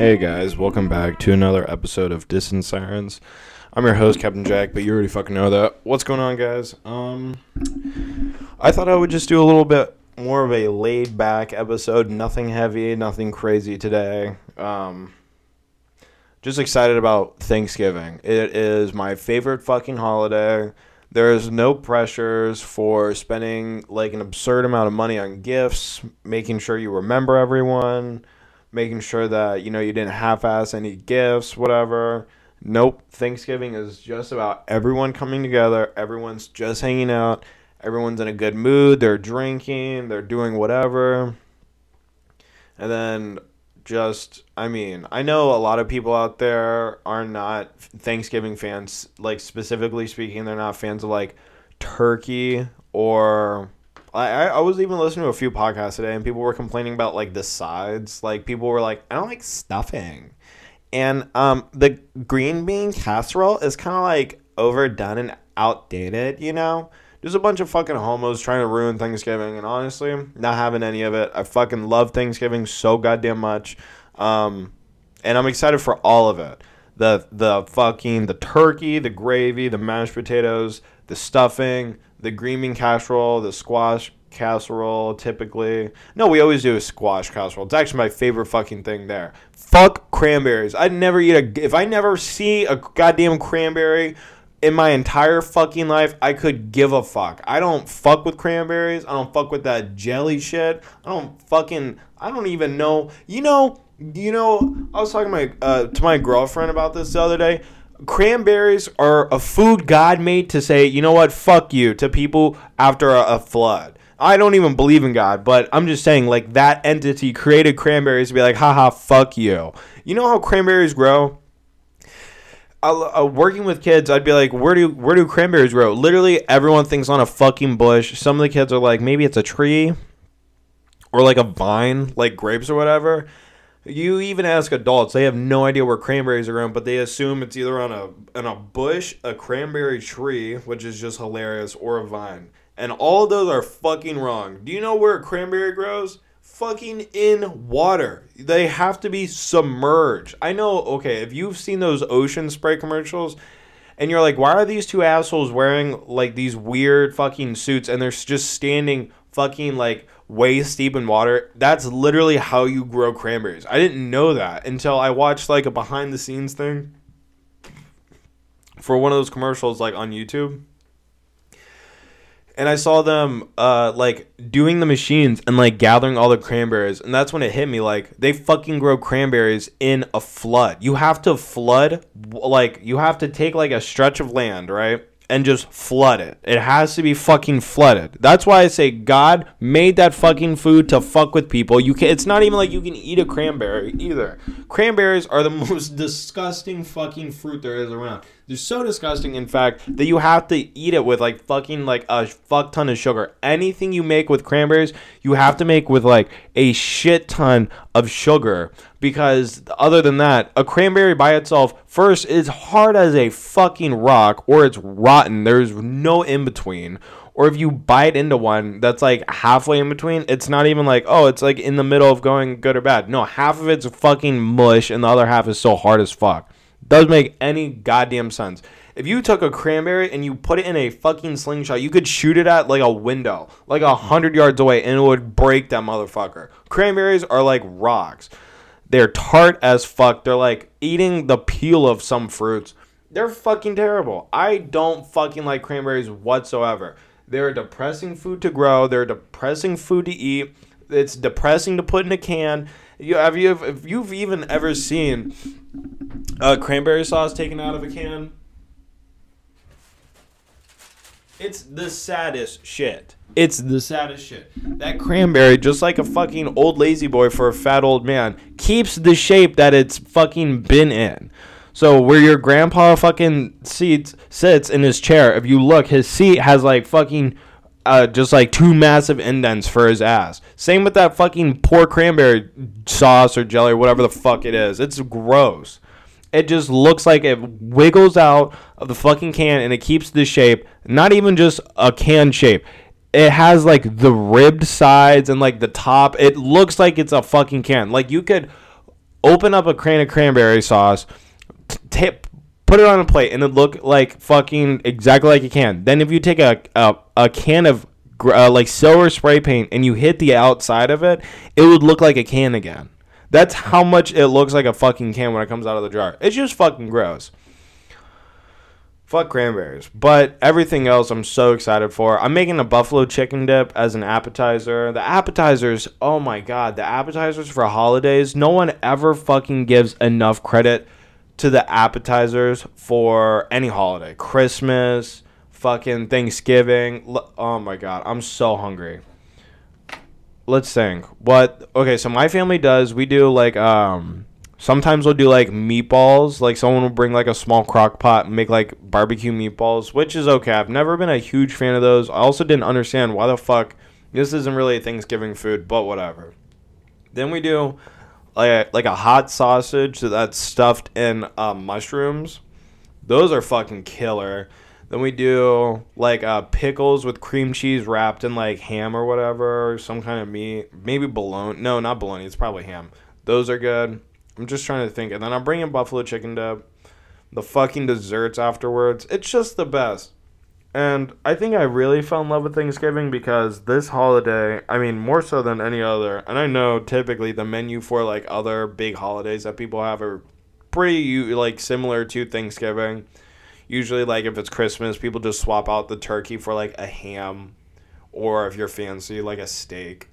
Hey guys, welcome back to another episode of Distant Sirens. I'm your host, Captain Jack, but you already fucking know that. What's going on, guys? Um, I thought I would just do a little bit more of a laid back episode. Nothing heavy, nothing crazy today. Um, just excited about Thanksgiving. It is my favorite fucking holiday. There's no pressures for spending like an absurd amount of money on gifts, making sure you remember everyone making sure that you know you didn't half-ass any gifts, whatever. Nope. Thanksgiving is just about everyone coming together. Everyone's just hanging out. Everyone's in a good mood. They're drinking. They're doing whatever. And then just, I mean, I know a lot of people out there are not Thanksgiving fans. Like, specifically speaking, they're not fans of like turkey or I, I was even listening to a few podcasts today, and people were complaining about like the sides. Like people were like, I don't like stuffing, and um, the green bean casserole is kind of like overdone and outdated. You know, there's a bunch of fucking homos trying to ruin Thanksgiving, and honestly, not having any of it. I fucking love Thanksgiving so goddamn much, um, and I'm excited for all of it. The the fucking the turkey, the gravy, the mashed potatoes, the stuffing the green bean casserole, the squash casserole typically. No, we always do a squash casserole. It's actually my favorite fucking thing there. Fuck cranberries. I'd never eat a if I never see a goddamn cranberry in my entire fucking life, I could give a fuck. I don't fuck with cranberries. I don't fuck with that jelly shit. I don't fucking I don't even know. You know, you know, I was talking to my uh, to my girlfriend about this the other day cranberries are a food God made to say, you know what, fuck you to people after a, a, flood. I don't even believe in God, but I'm just saying, like, that entity created cranberries to be like, haha, fuck you. You know how cranberries grow? Uh, working with kids, I'd be like, where do where do cranberries grow? Literally, everyone thinks on a fucking bush. Some of the kids are like, maybe it's a tree, or like a vine, like grapes or whatever. You even ask adults; they have no idea where cranberries are grown, but they assume it's either on a on a bush, a cranberry tree, which is just hilarious, or a vine. And all of those are fucking wrong. Do you know where a cranberry grows? Fucking in water. They have to be submerged. I know. Okay, if you've seen those ocean spray commercials, and you're like, why are these two assholes wearing like these weird fucking suits, and they're just standing fucking like waist deep in water. That's literally how you grow cranberries. I didn't know that until I watched like a behind the scenes thing for one of those commercials like on YouTube. And I saw them uh like doing the machines and like gathering all the cranberries and that's when it hit me like they fucking grow cranberries in a flood. You have to flood like you have to take like a stretch of land, right? And just flood it. It has to be fucking flooded. That's why I say God made that fucking food to fuck with people. You can it's not even like you can eat a cranberry either. Cranberries are the most disgusting fucking fruit there is around. They're so disgusting, in fact, that you have to eat it with like fucking like a fuck ton of sugar. Anything you make with cranberries, you have to make with like a shit ton of sugar. Because other than that, a cranberry by itself, first, is hard as a fucking rock or it's rotten. There's no in between or if you bite into one that's like halfway in between, it's not even like, oh, it's like in the middle of going good or bad. No, half of it's fucking mush and the other half is so hard as fuck. Does make any goddamn sense. If you took a cranberry and you put it in a fucking slingshot, you could shoot it at like a window, like a hundred yards away, and it would break that motherfucker. Cranberries are like rocks. They're tart as fuck. They're like eating the peel of some fruits. They're fucking terrible. I don't fucking like cranberries whatsoever. They're a depressing food to grow. They're a depressing food to eat. It's depressing to put in a can. You have you if you've even ever seen uh, cranberry sauce taken out of a can. It's the saddest shit. It's the saddest shit. That cranberry, just like a fucking old lazy boy for a fat old man, keeps the shape that it's fucking been in. So where your grandpa fucking seats sits in his chair, if you look, his seat has like fucking uh, just like two massive indents for his ass. Same with that fucking poor cranberry sauce or jelly or whatever the fuck it is. It's gross. It just looks like it wiggles out of the fucking can and it keeps the shape. Not even just a can shape. It has like the ribbed sides and like the top. It looks like it's a fucking can. Like you could open up a can of cranberry sauce, t- put it on a plate, and it look like fucking exactly like a can. Then if you take a a, a can of uh, like silver spray paint and you hit the outside of it, it would look like a can again. That's how much it looks like a fucking can when it comes out of the jar. It's just fucking gross. Fuck cranberries. But everything else I'm so excited for. I'm making a buffalo chicken dip as an appetizer. The appetizers, oh my god, the appetizers for holidays, no one ever fucking gives enough credit to the appetizers for any holiday. Christmas, fucking Thanksgiving. Oh my god, I'm so hungry. Let's think. What okay, so my family does we do like um Sometimes we'll do like meatballs. Like someone will bring like a small crock pot and make like barbecue meatballs, which is okay. I've never been a huge fan of those. I also didn't understand why the fuck this isn't really a Thanksgiving food, but whatever. Then we do like a, like a hot sausage that's stuffed in uh, mushrooms. Those are fucking killer. Then we do like uh, pickles with cream cheese wrapped in like ham or whatever, or some kind of meat. Maybe bologna. No, not bologna. It's probably ham. Those are good. I'm just trying to think. And then I'm bringing buffalo chicken dip, the fucking desserts afterwards. It's just the best. And I think I really fell in love with Thanksgiving because this holiday, I mean, more so than any other, and I know typically the menu for like other big holidays that people have are pretty like similar to Thanksgiving. Usually, like if it's Christmas, people just swap out the turkey for like a ham, or if you're fancy, like a steak.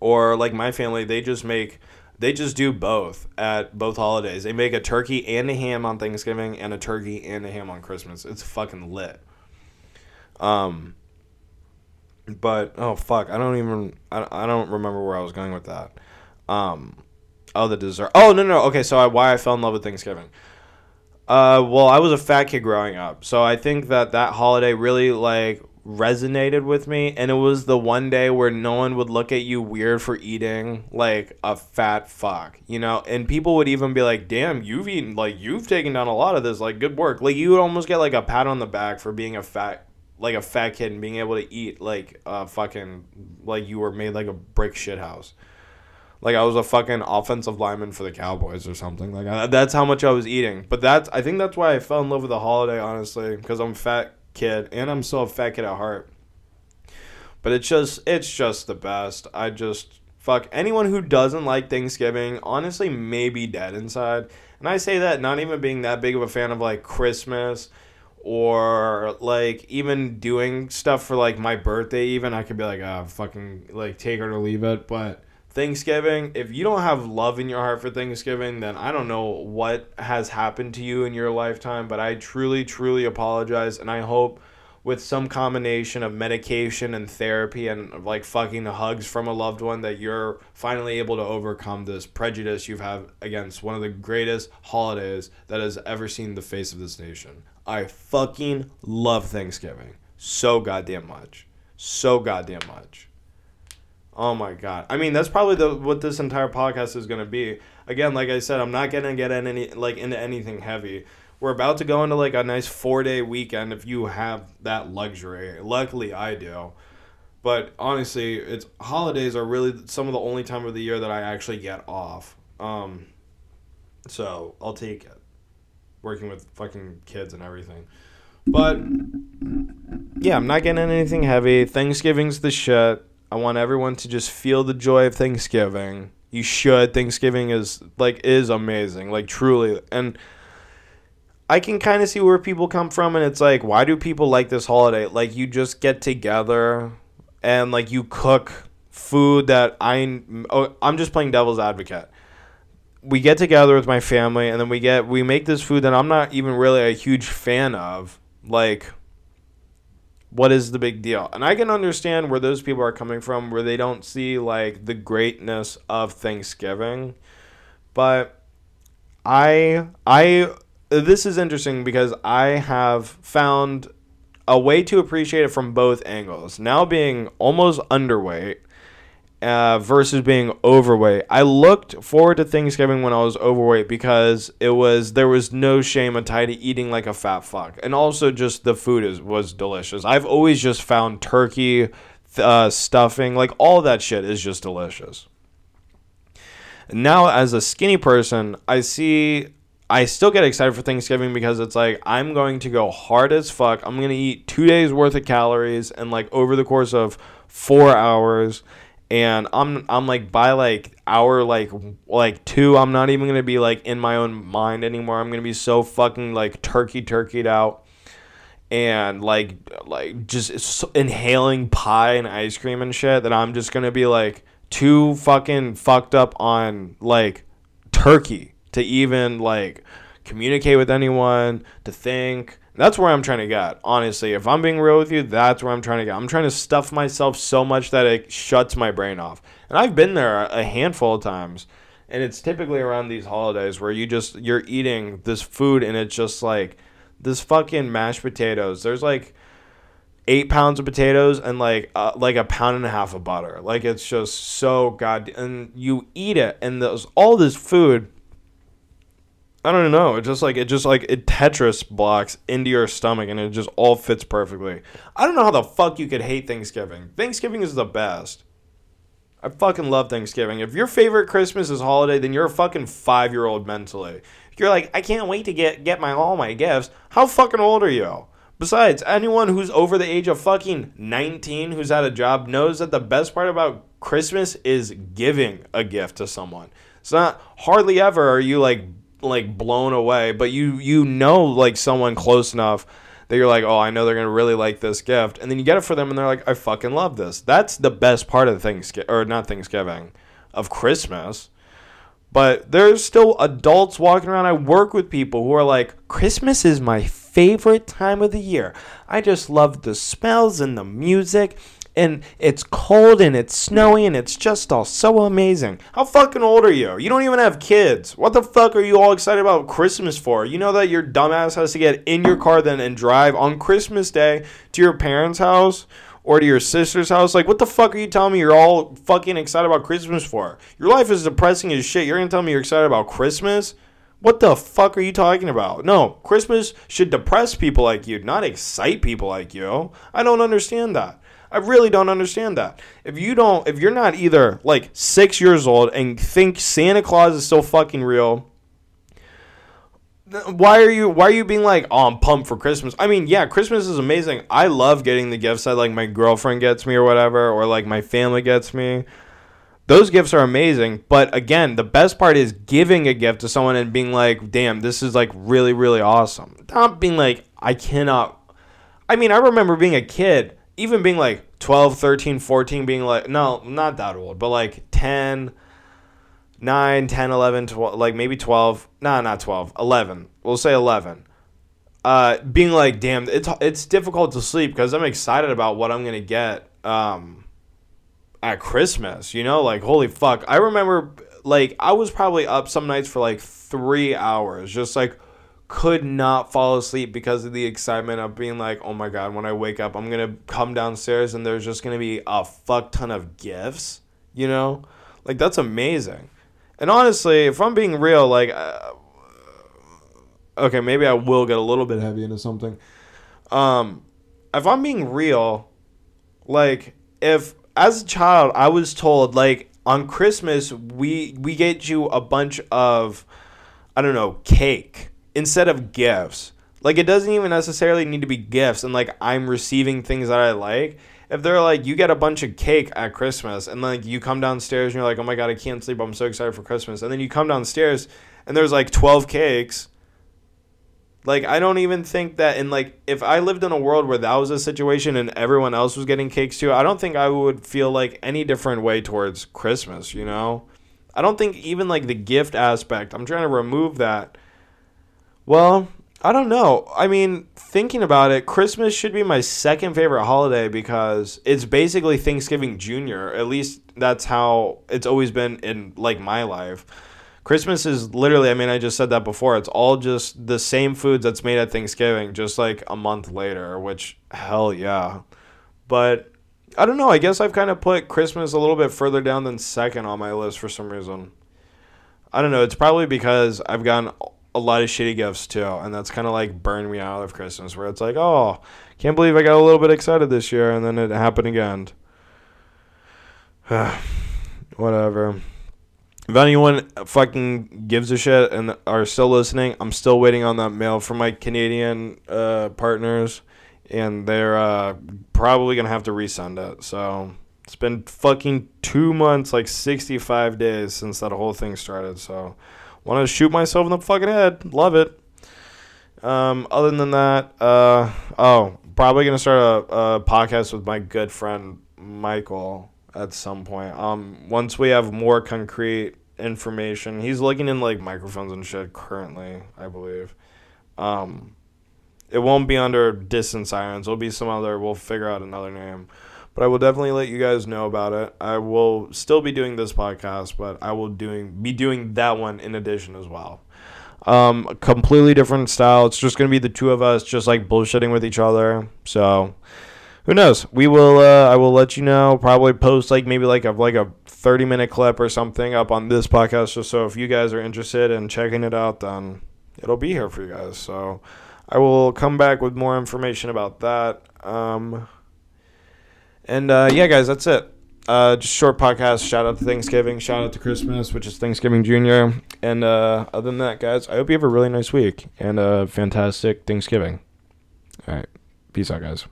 Or like my family, they just make they just do both at both holidays. They make a turkey and a ham on Thanksgiving and a turkey and a ham on Christmas. It's fucking lit. Um but oh fuck, I don't even I, I don't remember where I was going with that. Um oh the dessert. Oh no no, okay, so I, why I fell in love with Thanksgiving. Uh well, I was a fat kid growing up. So I think that that holiday really like resonated with me and it was the one day where no one would look at you weird for eating like a fat fuck you know and people would even be like damn you've eaten like you've taken down a lot of this like good work like you would almost get like a pat on the back for being a fat like a fat kid and being able to eat like a fucking like you were made like a brick shit house like I was a fucking offensive lineman for the Cowboys or something. Like I, that's how much I was eating. But that's I think that's why I fell in love with the holiday honestly because I'm a fat kid, and I'm still a fat kid at heart. But it's just it's just the best. I just fuck anyone who doesn't like Thanksgiving. Honestly, may be dead inside. And I say that not even being that big of a fan of like Christmas or like even doing stuff for like my birthday. Even I could be like, ah, oh, fucking like take her to leave it, but. Thanksgiving, if you don't have love in your heart for Thanksgiving, then I don't know what has happened to you in your lifetime, but I truly, truly apologize. And I hope with some combination of medication and therapy and like fucking hugs from a loved one that you're finally able to overcome this prejudice you've had against one of the greatest holidays that has ever seen the face of this nation. I fucking love Thanksgiving so goddamn much. So goddamn much. Oh my god. I mean, that's probably the what this entire podcast is going to be. Again, like I said, I'm not going to get in any like into anything heavy. We're about to go into like a nice 4-day weekend if you have that luxury. Luckily, I do. But honestly, it's holidays are really some of the only time of the year that I actually get off. Um so, I'll take it. Working with fucking kids and everything. But yeah, I'm not getting anything heavy. Thanksgiving's the shit. I want everyone to just feel the joy of Thanksgiving. You should. Thanksgiving is like is amazing, like truly. And I can kind of see where people come from and it's like why do people like this holiday? Like you just get together and like you cook food that I oh, I'm just playing devil's advocate. We get together with my family and then we get we make this food that I'm not even really a huge fan of. Like what is the big deal? And I can understand where those people are coming from, where they don't see like the greatness of Thanksgiving. But I I this is interesting because I have found a way to appreciate it from both angles. Now being almost underweight uh, versus being overweight. I looked forward to Thanksgiving when I was overweight because it was there was no shame tied to eating like a fat fuck, and also just the food is was delicious. I've always just found turkey, uh, stuffing, like all that shit is just delicious. Now, as a skinny person, I see. I still get excited for Thanksgiving because it's like I'm going to go hard as fuck. I'm gonna eat two days worth of calories and like over the course of four hours, and I'm I'm like by like hour like like two, I'm not even gonna be like in my own mind anymore. I'm gonna be so fucking like turkey turkeyed out and like like just inhaling pie and ice cream and shit that I'm just gonna be like too fucking fucked up on like turkey to even like communicate with anyone to think that's where I'm trying to get. Honestly, if I'm being real with you, that's where I'm trying to get. I'm trying to stuff myself so much that it shuts my brain off. And I've been there a handful of times. And it's typically around these holidays where you just you're eating this food and it's just like this fucking mashed potatoes. There's like eight pounds of potatoes and like uh, like a pound and a half of butter. Like it's just so god. And you eat it, and there's all this food. I don't know. It just like it just like it Tetris blocks into your stomach, and it just all fits perfectly. I don't know how the fuck you could hate Thanksgiving. Thanksgiving is the best. I fucking love Thanksgiving. If your favorite Christmas is holiday, then you're a fucking five year old mentally. You're like, I can't wait to get get my all my gifts. How fucking old are you? Besides, anyone who's over the age of fucking 19 who's at a job knows that the best part about Christmas is giving a gift to someone. It's not hardly ever are you like like blown away, but you you know like someone close enough that you're like, oh, I know they're gonna really like this gift, and then you get it for them, and they're like, I fucking love this. That's the best part of Thanksgiving, or not Thanksgiving, of Christmas. But there's still adults walking around. I work with people who are like, Christmas is my favorite time of the year. I just love the smells and the music. And it's cold and it's snowy and it's just all so amazing. How fucking old are you? You don't even have kids. What the fuck are you all excited about Christmas for? You know that your dumbass has to get in your car then and drive on Christmas Day to your parents' house or to your sister's house. Like, what the fuck are you telling me you're all fucking excited about Christmas for? Your life is depressing as shit. You're gonna tell me you're excited about Christmas? What the fuck are you talking about? No, Christmas should depress people like you, not excite people like you. I don't understand that. I really don't understand that. If you don't, if you're not either like six years old and think Santa Claus is so fucking real, why are you why are you being like oh i'm pumped for christmas. I mean yeah christmas is amazing. I love getting the gifts that like my girlfriend gets me or whatever or like my family gets me. Those gifts are amazing but again the best part is giving a gift to someone and being like damn this is like really really awesome. Not being like i cannot i mean i remember being a kid even being like 12 13 14 being like no not that old but like 10 9, 10, 11, 12, like maybe 12. Nah, not 12. 11. We'll say 11. Uh, being like, damn, it's it's difficult to sleep because I'm excited about what I'm gonna get um, at Christmas. You know, like holy fuck. I remember like I was probably up some nights for like three hours, just like could not fall asleep because of the excitement of being like, oh my god, when I wake up, I'm gonna come downstairs and there's just gonna be a fuck ton of gifts. You know, like that's amazing. And honestly, if I'm being real, like, uh, okay, maybe I will get a little bit heavy into something. Um, if I'm being real, like, if as a child I was told, like, on Christmas we we get you a bunch of, I don't know, cake instead of gifts. Like, it doesn't even necessarily need to be gifts, and like I'm receiving things that I like if they're like you get a bunch of cake at Christmas and like you come downstairs and you're like, oh my god, I can't sleep. I'm so excited for Christmas. And then you come downstairs and there's like 12 cakes. Like I don't even think that in like if I lived in a world where that was a situation and everyone else was getting cakes too, I don't think I would feel like any different way towards Christmas, you know? I don't think even like the gift aspect, I'm trying to remove that. Well, I don't know. I mean, thinking about it, Christmas should be my second favorite holiday because it's basically Thanksgiving Junior. At least that's how it's always been in like my life. Christmas is literally, I mean, I just said that before. It's all just the same foods that's made at Thanksgiving, just like a month later, which hell yeah. But I don't know. I guess I've kind of put Christmas a little bit further down than second on my list for some reason. I don't know. It's probably because I've gotten a lot of shitty gifts too, and that's kind of like burned me out of Christmas, where it's like, oh, can't believe I got a little bit excited this year, and then it happened again. Whatever. if anyone fucking gives a shit and are still listening, I'm still waiting on that mail from my Canadian uh, partners, and they're uh, probably gonna have to resend it. So it's been fucking two months, like 65 days since that whole thing started. So want to shoot myself in the fucking head. Love it. Um, other than that, uh, oh, probably gonna start a, a podcast with my good friend Michael at some point. Um, once we have more concrete information, he's looking in like microphones and shit currently, I believe. Um, it won't be under Distant Sirens. It'll be some other. We'll figure out another name, but I will definitely let you guys know about it. I will still be doing this podcast, but I will doing be doing that one in addition as well. Um, completely different style. It's just gonna be the two of us, just like bullshitting with each other. So who knows? We will. Uh, I will let you know. Probably post like maybe like a like a thirty minute clip or something up on this podcast, just so if you guys are interested in checking it out, then it'll be here for you guys. So I will come back with more information about that. Um, and uh, yeah, guys, that's it. Uh, just short podcast. Shout out to Thanksgiving. Shout out to Christmas, which is Thanksgiving Junior. And uh, other than that, guys, I hope you have a really nice week and a fantastic Thanksgiving. All right. Peace out, guys.